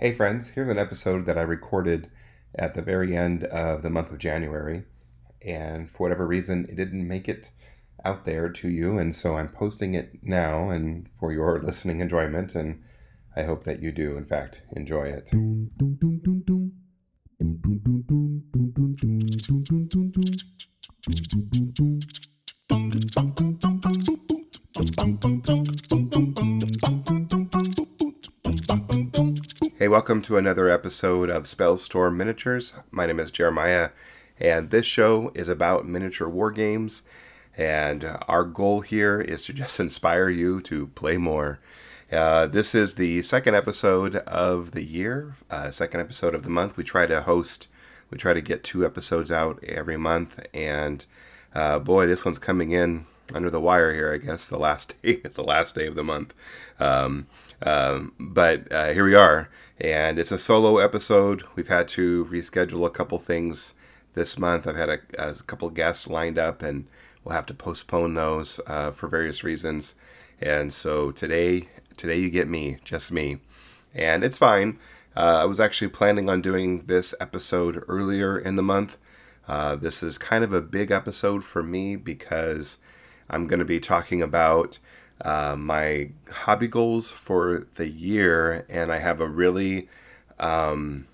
Hey, friends, here's an episode that I recorded at the very end of the month of January. And for whatever reason, it didn't make it out there to you. And so I'm posting it now and for your listening enjoyment. And I hope that you do, in fact, enjoy it. Hey, welcome to another episode of Spellstorm Miniatures. My name is Jeremiah, and this show is about miniature war games. And our goal here is to just inspire you to play more. Uh, this is the second episode of the year, uh, second episode of the month. We try to host, we try to get two episodes out every month, and uh, boy, this one's coming in under the wire here. I guess the last day, the last day of the month. Um, um, but uh, here we are, and it's a solo episode. We've had to reschedule a couple things this month. I've had a, a couple guests lined up, and we'll have to postpone those uh, for various reasons. And so today, today you get me, just me, and it's fine. Uh, I was actually planning on doing this episode earlier in the month. Uh, this is kind of a big episode for me because I'm going to be talking about uh, my hobby goals for the year, and I have a really um,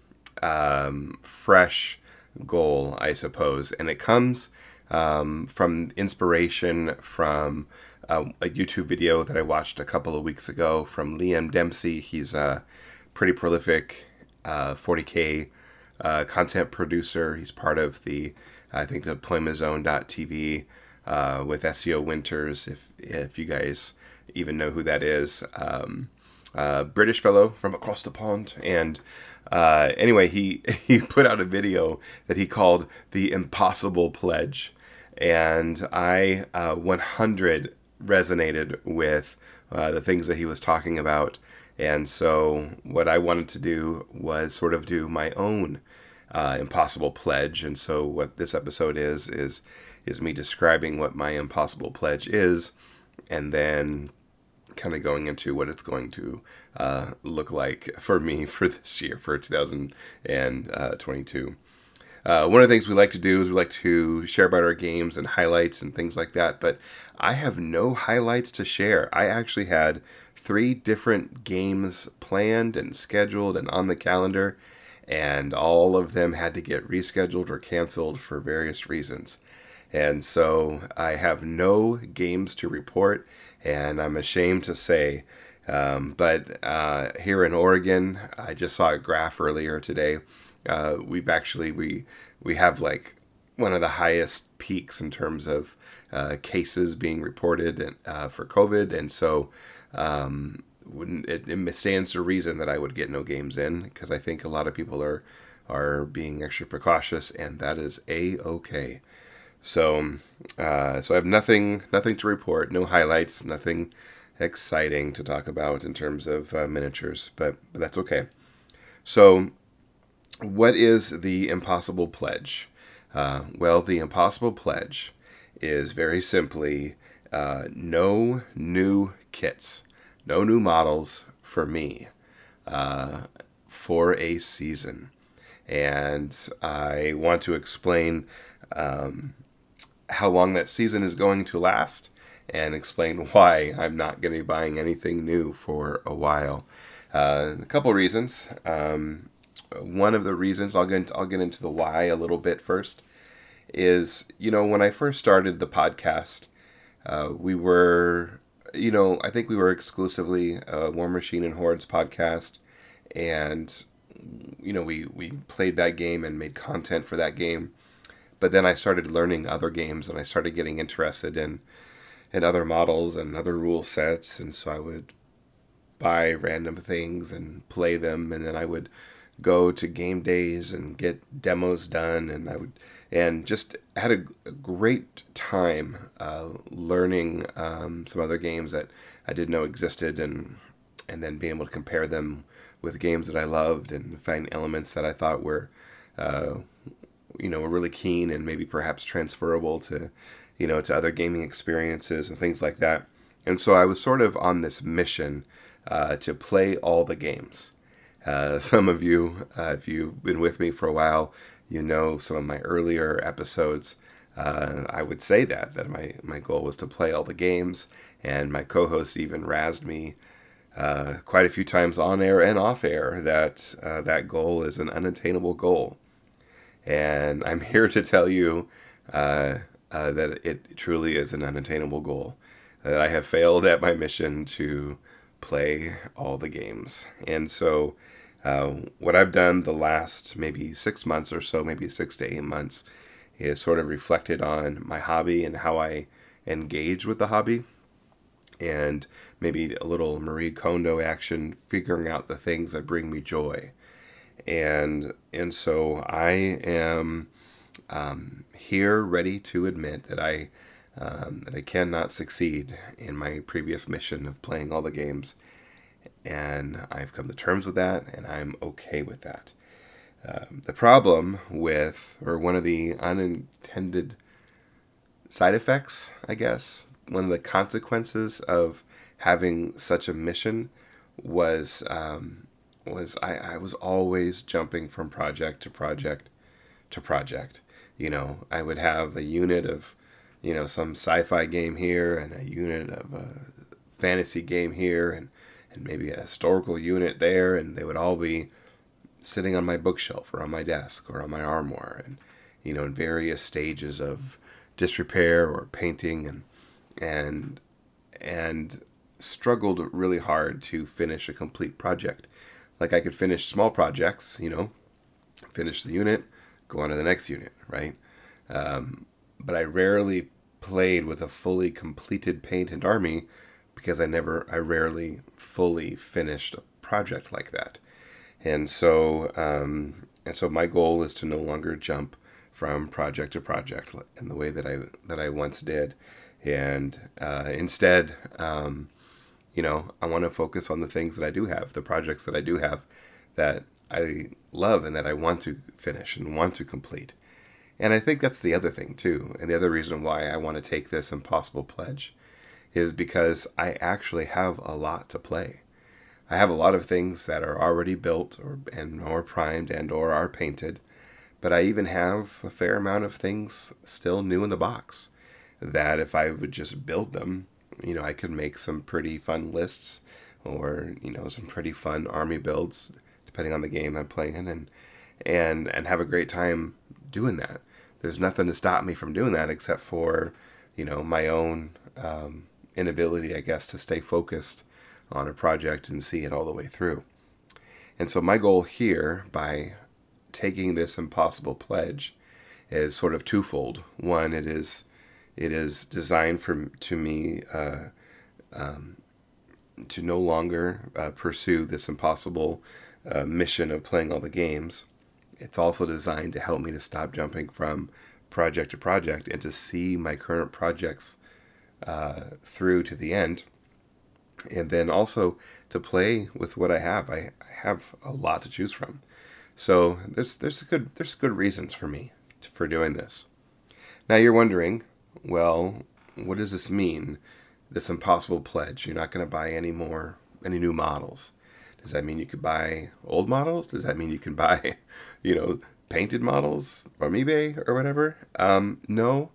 um, fresh goal, I suppose, and it comes um, from inspiration from uh, a YouTube video that I watched a couple of weeks ago from Liam Dempsey. He's a pretty prolific uh, 40k uh, content producer. He's part of the I think the Deploymazone.tv uh, with SEO Winters, if if you guys even know who that is. Um, uh, British fellow from across the pond, and uh, anyway, he he put out a video that he called the Impossible Pledge, and I uh, 100 resonated with uh, the things that he was talking about, and so what I wanted to do was sort of do my own uh, impossible pledge, and so what this episode is is is me describing what my impossible pledge is, and then kind of going into what it's going to uh, look like for me for this year, for 2022. Uh, one of the things we like to do is we like to share about our games and highlights and things like that, but I have no highlights to share. I actually had three different games planned and scheduled and on the calendar, and all of them had to get rescheduled or canceled for various reasons. And so I have no games to report, and I'm ashamed to say. Um, but uh, here in Oregon, I just saw a graph earlier today. Uh, we've actually we we have like one of the highest peaks in terms of uh, cases being reported uh, for COVID, and so um, it, it, stands to reason that I would get no games in because I think a lot of people are are being extra precautious, and that is a okay. So, uh, so I have nothing, nothing to report, no highlights, nothing exciting to talk about in terms of uh, miniatures, but, but that's okay. So, what is the Impossible Pledge? Uh, well, the Impossible Pledge is very simply uh, no new kits, no new models for me uh, for a season. And I want to explain um, how long that season is going to last and explain why I'm not going to be buying anything new for a while. Uh, a couple reasons. Um, one of the reasons I'll get I'll get into the why a little bit first is you know when I first started the podcast, uh, we were you know I think we were exclusively a Warmachine and Hordes podcast, and you know we we played that game and made content for that game but then I started learning other games and I started getting interested in in other models and other rule sets. And so I would buy random things and play them. And then I would go to game days and get demos done. And I would and just had a, a great time uh, learning um, some other games that I didn't know existed and and then being able to compare them with games that I loved and find elements that I thought were uh, you know, were really keen and maybe perhaps transferable to, you know, to other gaming experiences and things like that. And so I was sort of on this mission uh, to play all the games. Uh, some of you, uh, if you've been with me for a while, you know some of my earlier episodes. Uh, I would say that that my my goal was to play all the games, and my co-host even razzed me uh, quite a few times on air and off air that uh, that goal is an unattainable goal. And I'm here to tell you uh, uh, that it truly is an unattainable goal. That I have failed at my mission to play all the games. And so, uh, what I've done the last maybe six months or so, maybe six to eight months, is sort of reflected on my hobby and how I engage with the hobby and maybe a little Marie Kondo action, figuring out the things that bring me joy. And and so I am um, here, ready to admit that I um, that I cannot succeed in my previous mission of playing all the games, and I've come to terms with that, and I'm okay with that. Um, the problem with, or one of the unintended side effects, I guess, one of the consequences of having such a mission was um, was I, I was always jumping from project to project to project. You know, I would have a unit of, you know, some sci-fi game here and a unit of a fantasy game here and, and maybe a historical unit there, and they would all be sitting on my bookshelf or on my desk or on my armoire and, you know, in various stages of disrepair or painting and and and struggled really hard to finish a complete project. Like I could finish small projects, you know, finish the unit, go on to the next unit, right? Um, but I rarely played with a fully completed paint and army because I never, I rarely fully finished a project like that. And so, um, and so my goal is to no longer jump from project to project in the way that I that I once did and uh, instead, um, you know, I want to focus on the things that I do have, the projects that I do have that I love and that I want to finish and want to complete. And I think that's the other thing too. And the other reason why I want to take this impossible pledge is because I actually have a lot to play. I have a lot of things that are already built or and or primed and or are painted, but I even have a fair amount of things still new in the box that if I would just build them, you know, I could make some pretty fun lists or, you know, some pretty fun army builds depending on the game I'm playing and and and have a great time doing that. There's nothing to stop me from doing that except for, you know, my own um, inability, I guess, to stay focused on a project and see it all the way through. And so my goal here by taking this impossible pledge is sort of twofold. One, it is it is designed for to me uh, um, to no longer uh, pursue this impossible uh, mission of playing all the games. It's also designed to help me to stop jumping from project to project and to see my current projects uh, through to the end. And then also to play with what I have. I, I have a lot to choose from. So there's there's good there's good reasons for me to, for doing this. Now you're wondering, well, what does this mean? This impossible pledge. You're not going to buy any more, any new models. Does that mean you could buy old models? Does that mean you can buy, you know, painted models from eBay or whatever? Um, no,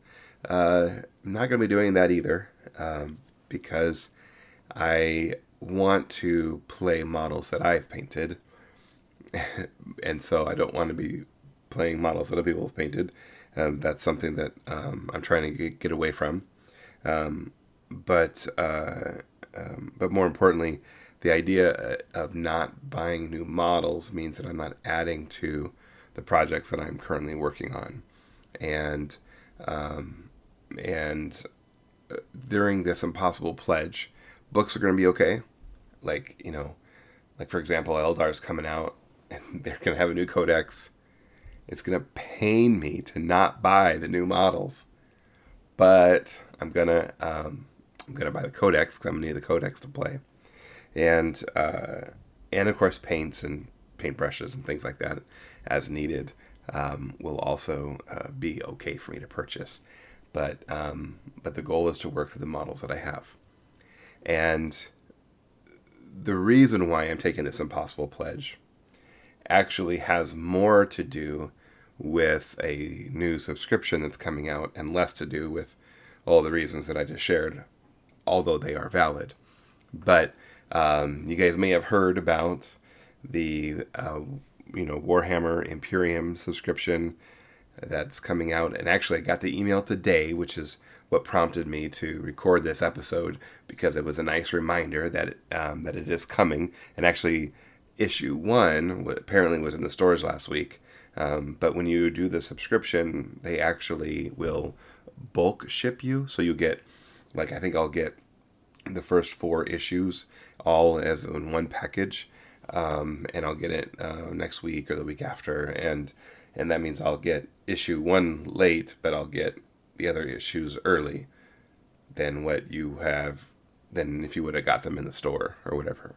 uh, I'm not going to be doing that either um, because I want to play models that I've painted. and so I don't want to be playing models that other people have painted. Um, that's something that um, I'm trying to get, away from. Um, but uh, um, but more importantly, the idea uh, of not buying new models means that I'm not adding to the projects that I'm currently working on, and um, and uh, during this impossible pledge, books are going to be okay. Like you know, like for example, Eldar's coming out, and they're going to have a new codex it's going to pain me to not buy the new models, but I'm gonna um, I'm gonna buy the codex because I'm gonna need the codex to play, and uh, and of course paints and paintbrushes and things like that as needed um, will also uh, be okay for me to purchase, but um, but the goal is to work through the models that I have, and the reason why I'm taking this impossible pledge actually has more to do with a new subscription that's coming out and less to do with all the reasons that I just shared, although they are valid. But um, you guys may have heard about the uh, you know Warhammer Imperium subscription that's coming out, and actually I got the email today, which is what prompted me to record this episode because it was a nice reminder that um, that it is coming. And actually, issue one apparently was in the stores last week. Um, but when you do the subscription, they actually will bulk ship you. So you get, like, I think I'll get the first four issues all as in one package. Um, and I'll get it uh, next week or the week after. And and that means I'll get issue one late, but I'll get the other issues early than what you have than if you would have got them in the store or whatever.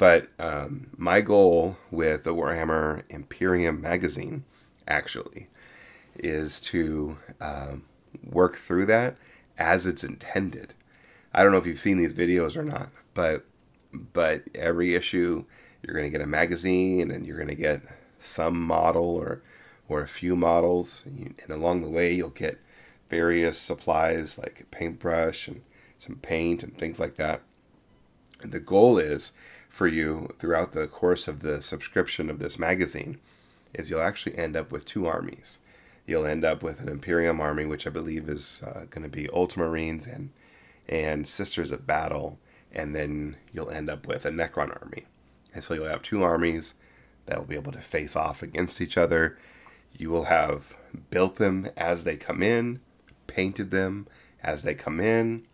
But um, my goal with the Warhammer Imperium magazine actually is to um, work through that as it's intended. I don't know if you've seen these videos or not, but but every issue you're going to get a magazine and you're going to get some model or or a few models and along the way you'll get various supplies like a paintbrush and some paint and things like that. And the goal is for you throughout the course of the subscription of this magazine is you'll actually end up with two armies. You'll end up with an Imperium army, which I believe is uh, going to be Ultramarines and and Sisters of Battle, and then you'll end up with a Necron army. And so you'll have two armies that will be able to face off against each other. You will have built them as they come in, painted them as they come in,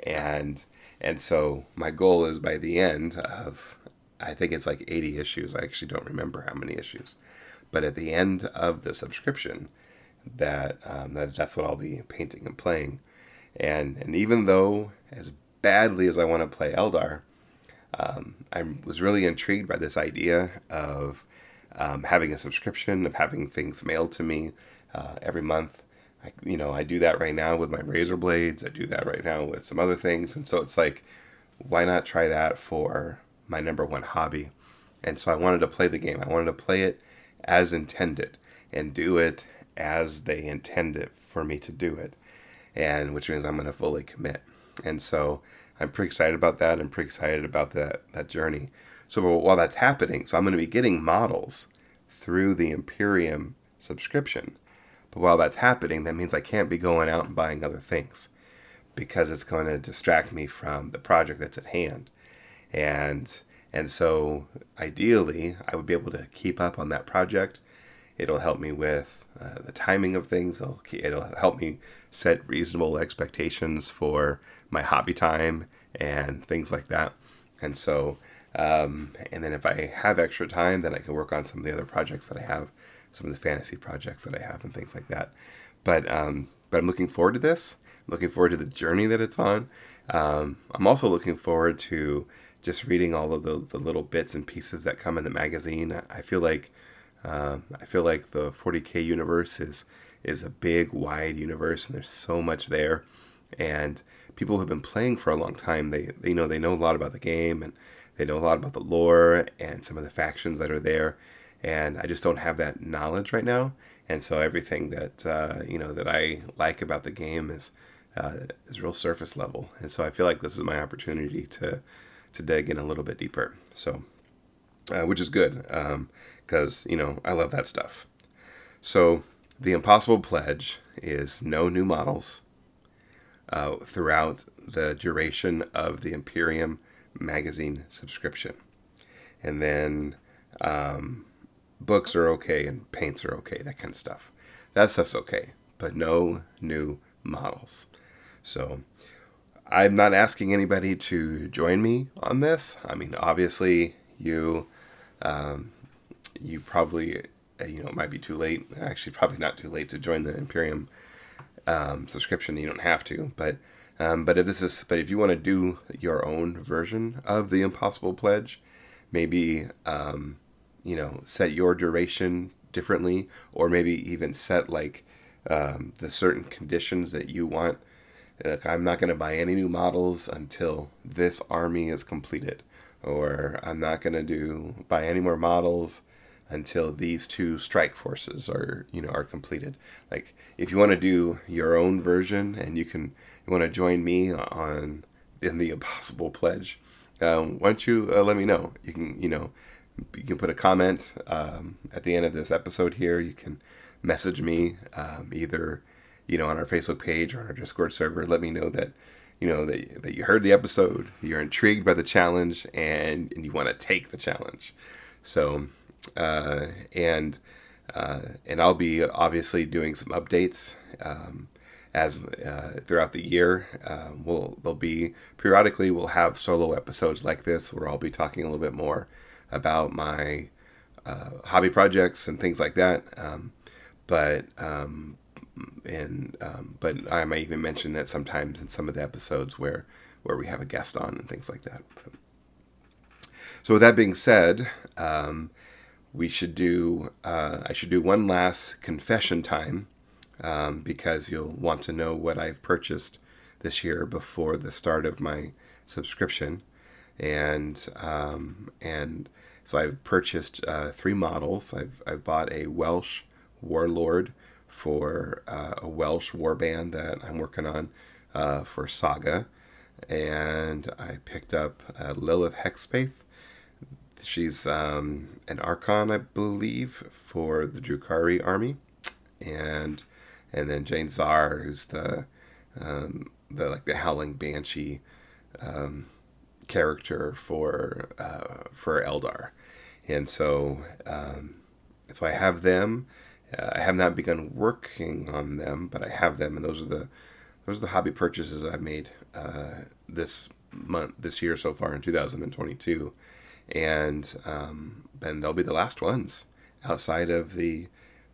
and and so my goal is by the end of, I think it's like 80 issues. I actually don't remember how many issues. But at the end of the subscription, that, um, that that's what I'll be painting and playing. And, and even though, as badly as I want to play Eldar, um, I was really intrigued by this idea of um, having a subscription, of having things mailed to me uh, every month. I, you know, I do that right now with my razor blades. I do that right now with some other things. And so it's like, why not try that for my number one hobby? And so I wanted to play the game. I wanted to play it as intended and do it as they intended for me to do it. And which means I'm going to fully commit. And so I'm pretty excited about that. I'm pretty excited about that, that journey. So while that's happening, so I'm going to be getting models through the Imperium subscription. But while that's happening, that means I can't be going out and buying other things because it's going to distract me from the project that's at hand. And and so ideally, I would be able to keep up on that project. It'll help me with uh, the timing of things. It'll, it'll help me set reasonable expectations for my hobby time and things like that. And so, um, and then if I have extra time, then I can work on some of the other projects that I have some of the fantasy projects that I have and things like that. But um, but I'm looking forward to this. I'm looking forward to the journey that it's on. Um, I'm also looking forward to just reading all of the, the little bits and pieces that come in the magazine. I feel like uh, I feel like the 40k universe is is a big, wide universe, and there's so much there. And people who've been playing for a long time, they, they you know they know a lot about the game and they know a lot about the lore and some of the factions that are there and I just don't have that knowledge right now. And so everything that uh, you know that I like about the game is uh, is real surface level. And so I feel like this is my opportunity to to dig in a little bit deeper. So, uh, which is good because um, you know I love that stuff. So the impossible pledge is no new models uh, throughout the duration of the Imperium magazine subscription, and then. Um, books are okay and paints are okay, that kind of stuff. That stuff's okay, but no new models. So I'm not asking anybody to join me on this. I mean, obviously, you um, you probably uh, you know it might be too late. Actually, probably not too late to join the Imperium um, subscription. You don't have to, but um, but if this is but if you want to do your own version of the Impossible Pledge, maybe um, you know set your duration differently or maybe even set like um, the certain conditions that you want like i'm not going to buy any new models until this army is completed or i'm not going to do buy any more models until these two strike forces are you know are completed. Like if you want to do your own version and you can you want to join me on in the Impossible Pledge, um, why don't you uh, let me know? You can you know you can put a comment um, at the end of this episode here. You can message me um, either you know on our Facebook page or on our Discord server. Let me know that you know that, that you heard the episode, you're intrigued by the challenge, and, and you want to take the challenge. So uh, and uh, and I'll be obviously doing some updates um, as uh, throughout the year. Um, we'll there'll be periodically we'll have solo episodes like this where I'll be talking a little bit more about my uh, hobby projects and things like that. Um, but um, and um, but I might even mention that sometimes in some of the episodes where where we have a guest on and things like that. So with that being said, um, we should do uh, I should do one last confession time um, because you'll want to know what I've purchased this year before the start of my subscription, and um, and so I've purchased uh, three models. I've I've bought a Welsh Warlord for uh, a Welsh warband that I'm working on uh, for Saga, and I picked up Lelith Hesperax She's um, an Archon, I believe, for the Drukhari army, and and then Jain Zar, who's the um, the like the Howling Banshee um, character for uh, for Eldar, and so um, so I have them. Uh, I have not begun working on them, but I have them, and those are the those are the hobby purchases I've made uh, this month, this year so far in 2022 and um, then they'll be the last ones outside of the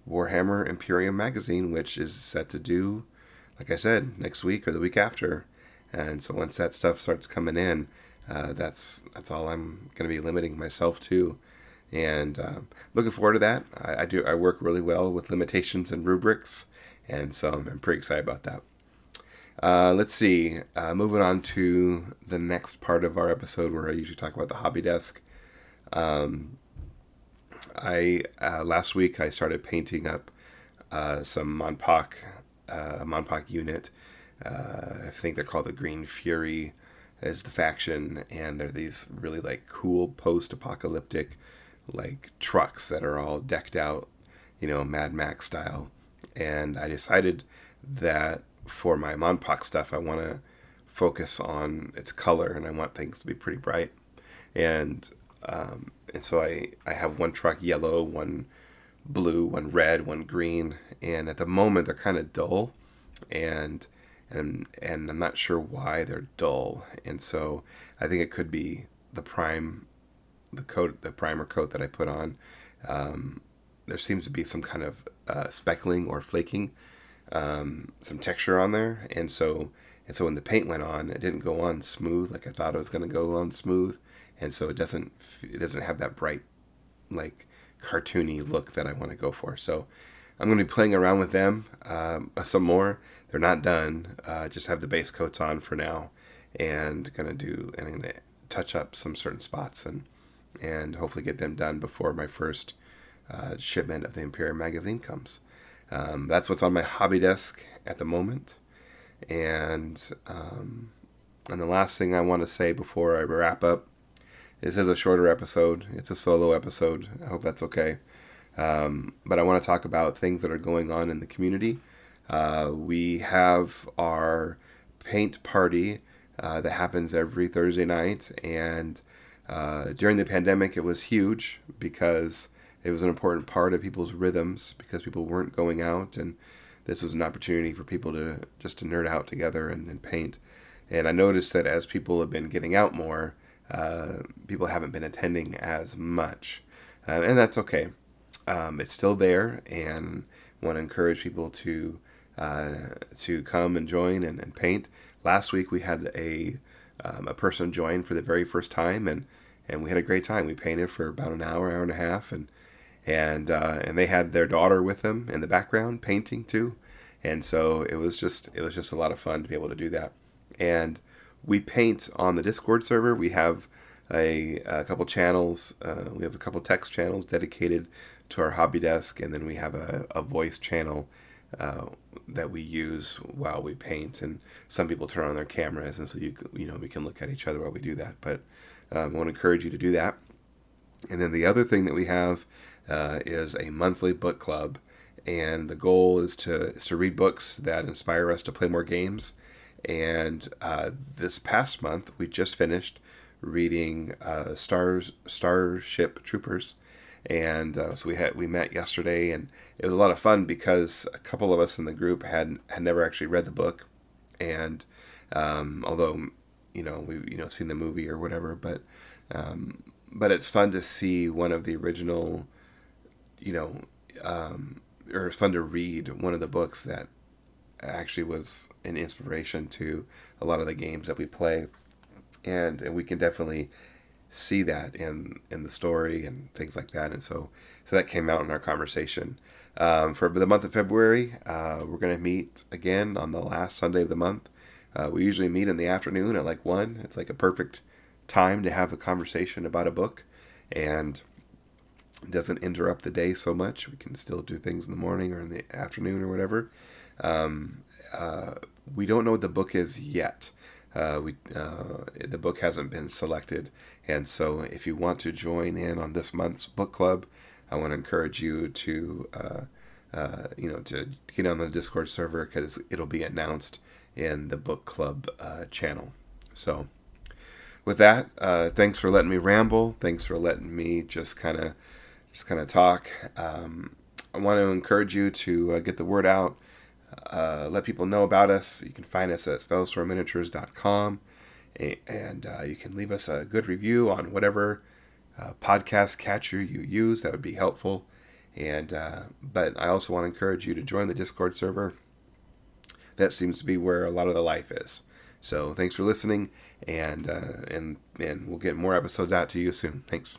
Warhammer Imperium magazine, which is set to do, like I said, next week or the week after. And so once that stuff starts coming in, uh, that's that's all I'm going to be limiting myself to. And uh, looking forward to that. I, I, do. I work really well with limitations and rubrics, and so I'm, I'm pretty excited about that. Uh, let's see. Uh, moving on to the next part of our episode where I usually talk about the hobby desk. Um, I uh, last week I started painting up uh, some Monpok uh, Monpok unit. I think they're called the Green Fury as the faction, and they're these really like cool post-apocalyptic like trucks that are all decked out, you know, Mad Max style. And I decided that for my Monpok stuff, I want to focus on its color and I want things to be pretty bright. And um, and so I, I have one truck yellow, one blue, one red, one green, and at the moment they're kind of dull, and and and I'm not sure why they're dull, and so I think it could be the prime, the coat, the primer coat that I put on. Um, there seems to be some kind of uh, speckling or flaking um, some texture on there, and so and so when the paint went on, it didn't go on smooth like I thought it was going to go on smooth, and so it doesn't it doesn't have that bright like cartoony look that I want to go for. So I'm going to be playing around with them um, some more. They're not done. Uh, just have the base coats on for now, and gonna do and gonna touch up some certain spots and and hopefully get them done before my first uh, shipment of the Imperium magazine comes. Um, that's what's on my hobby desk at the moment. And um, and the last thing I want to say before I wrap up, this is a shorter episode. It's a solo episode. I hope that's okay. Um, but I want to talk about things that are going on in the community. Uh, we have our paint party uh, that happens every Thursday night, and uh, during the pandemic, it was huge because it was an important part of people's rhythms because people weren't going out. And this was an opportunity for people to just to nerd out together and, and paint. And i noticed that as people have been getting out more uh, people haven't been attending as much. Uh, and that's okay. Um, it's still there. And want to encourage people to uh, to come and join and, and, paint last week we had a um, a person join for the very first time and and we had a great time we painted for about an hour hour and a half and and uh, and they had their daughter with them in the background painting too, and so it was just it was just a lot of fun to be able to do that. And we paint on the Discord server. We have a, a couple channels. Uh, we have a couple text channels dedicated to our hobby desk, and then we have a, a voice channel uh, that we use while we paint. And some people turn on their cameras, and so you you know we can look at each other while we do that. But um, I want to encourage you to do that. And then the other thing that we have uh, is a monthly book club, and the goal is to is to read books that inspire us to play more games. And uh, this past month, we just finished reading uh, Stars Starship Troopers, and uh, so we had we met yesterday, and it was a lot of fun because a couple of us in the group had had never actually read the book, and um, although you know we you know seen the movie or whatever, but um, but it's fun to see one of the original, you know, um, or it's fun to read one of the books that actually was an inspiration to a lot of the games that we play, and and we can definitely see that in in the story and things like that, and so so that came out in our conversation. Um, for the month of February, uh, we're going to meet again on the last Sunday of the month. Uh, we usually meet in the afternoon at like one. It's like a perfect time to have a conversation about a book, and doesn't interrupt the day so much. We can still do things in the morning or in the afternoon or whatever. Um, uh, we don't know what the book is yet. Uh, we uh, the book hasn't been selected, and so if you want to join in on this month's book club, I want to encourage you to uh, uh, you know to get on the Discord server because it'll be announced in the book club uh, channel. So with that, thanks for letting me ramble. Thanks for letting me just kind of just kind of talk. Um, I want to encourage you to get the word out uh, let people know about us. You can find us at spellstormminiatures.com and uh, you can leave us a good review on whatever uh, podcast catcher you use. That would be helpful. And uh, but I also want to encourage you to join the Discord server. That seems to be where a lot of the life is. So thanks for listening, and uh, and and we'll get more episodes out to you soon. Thanks.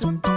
Boom,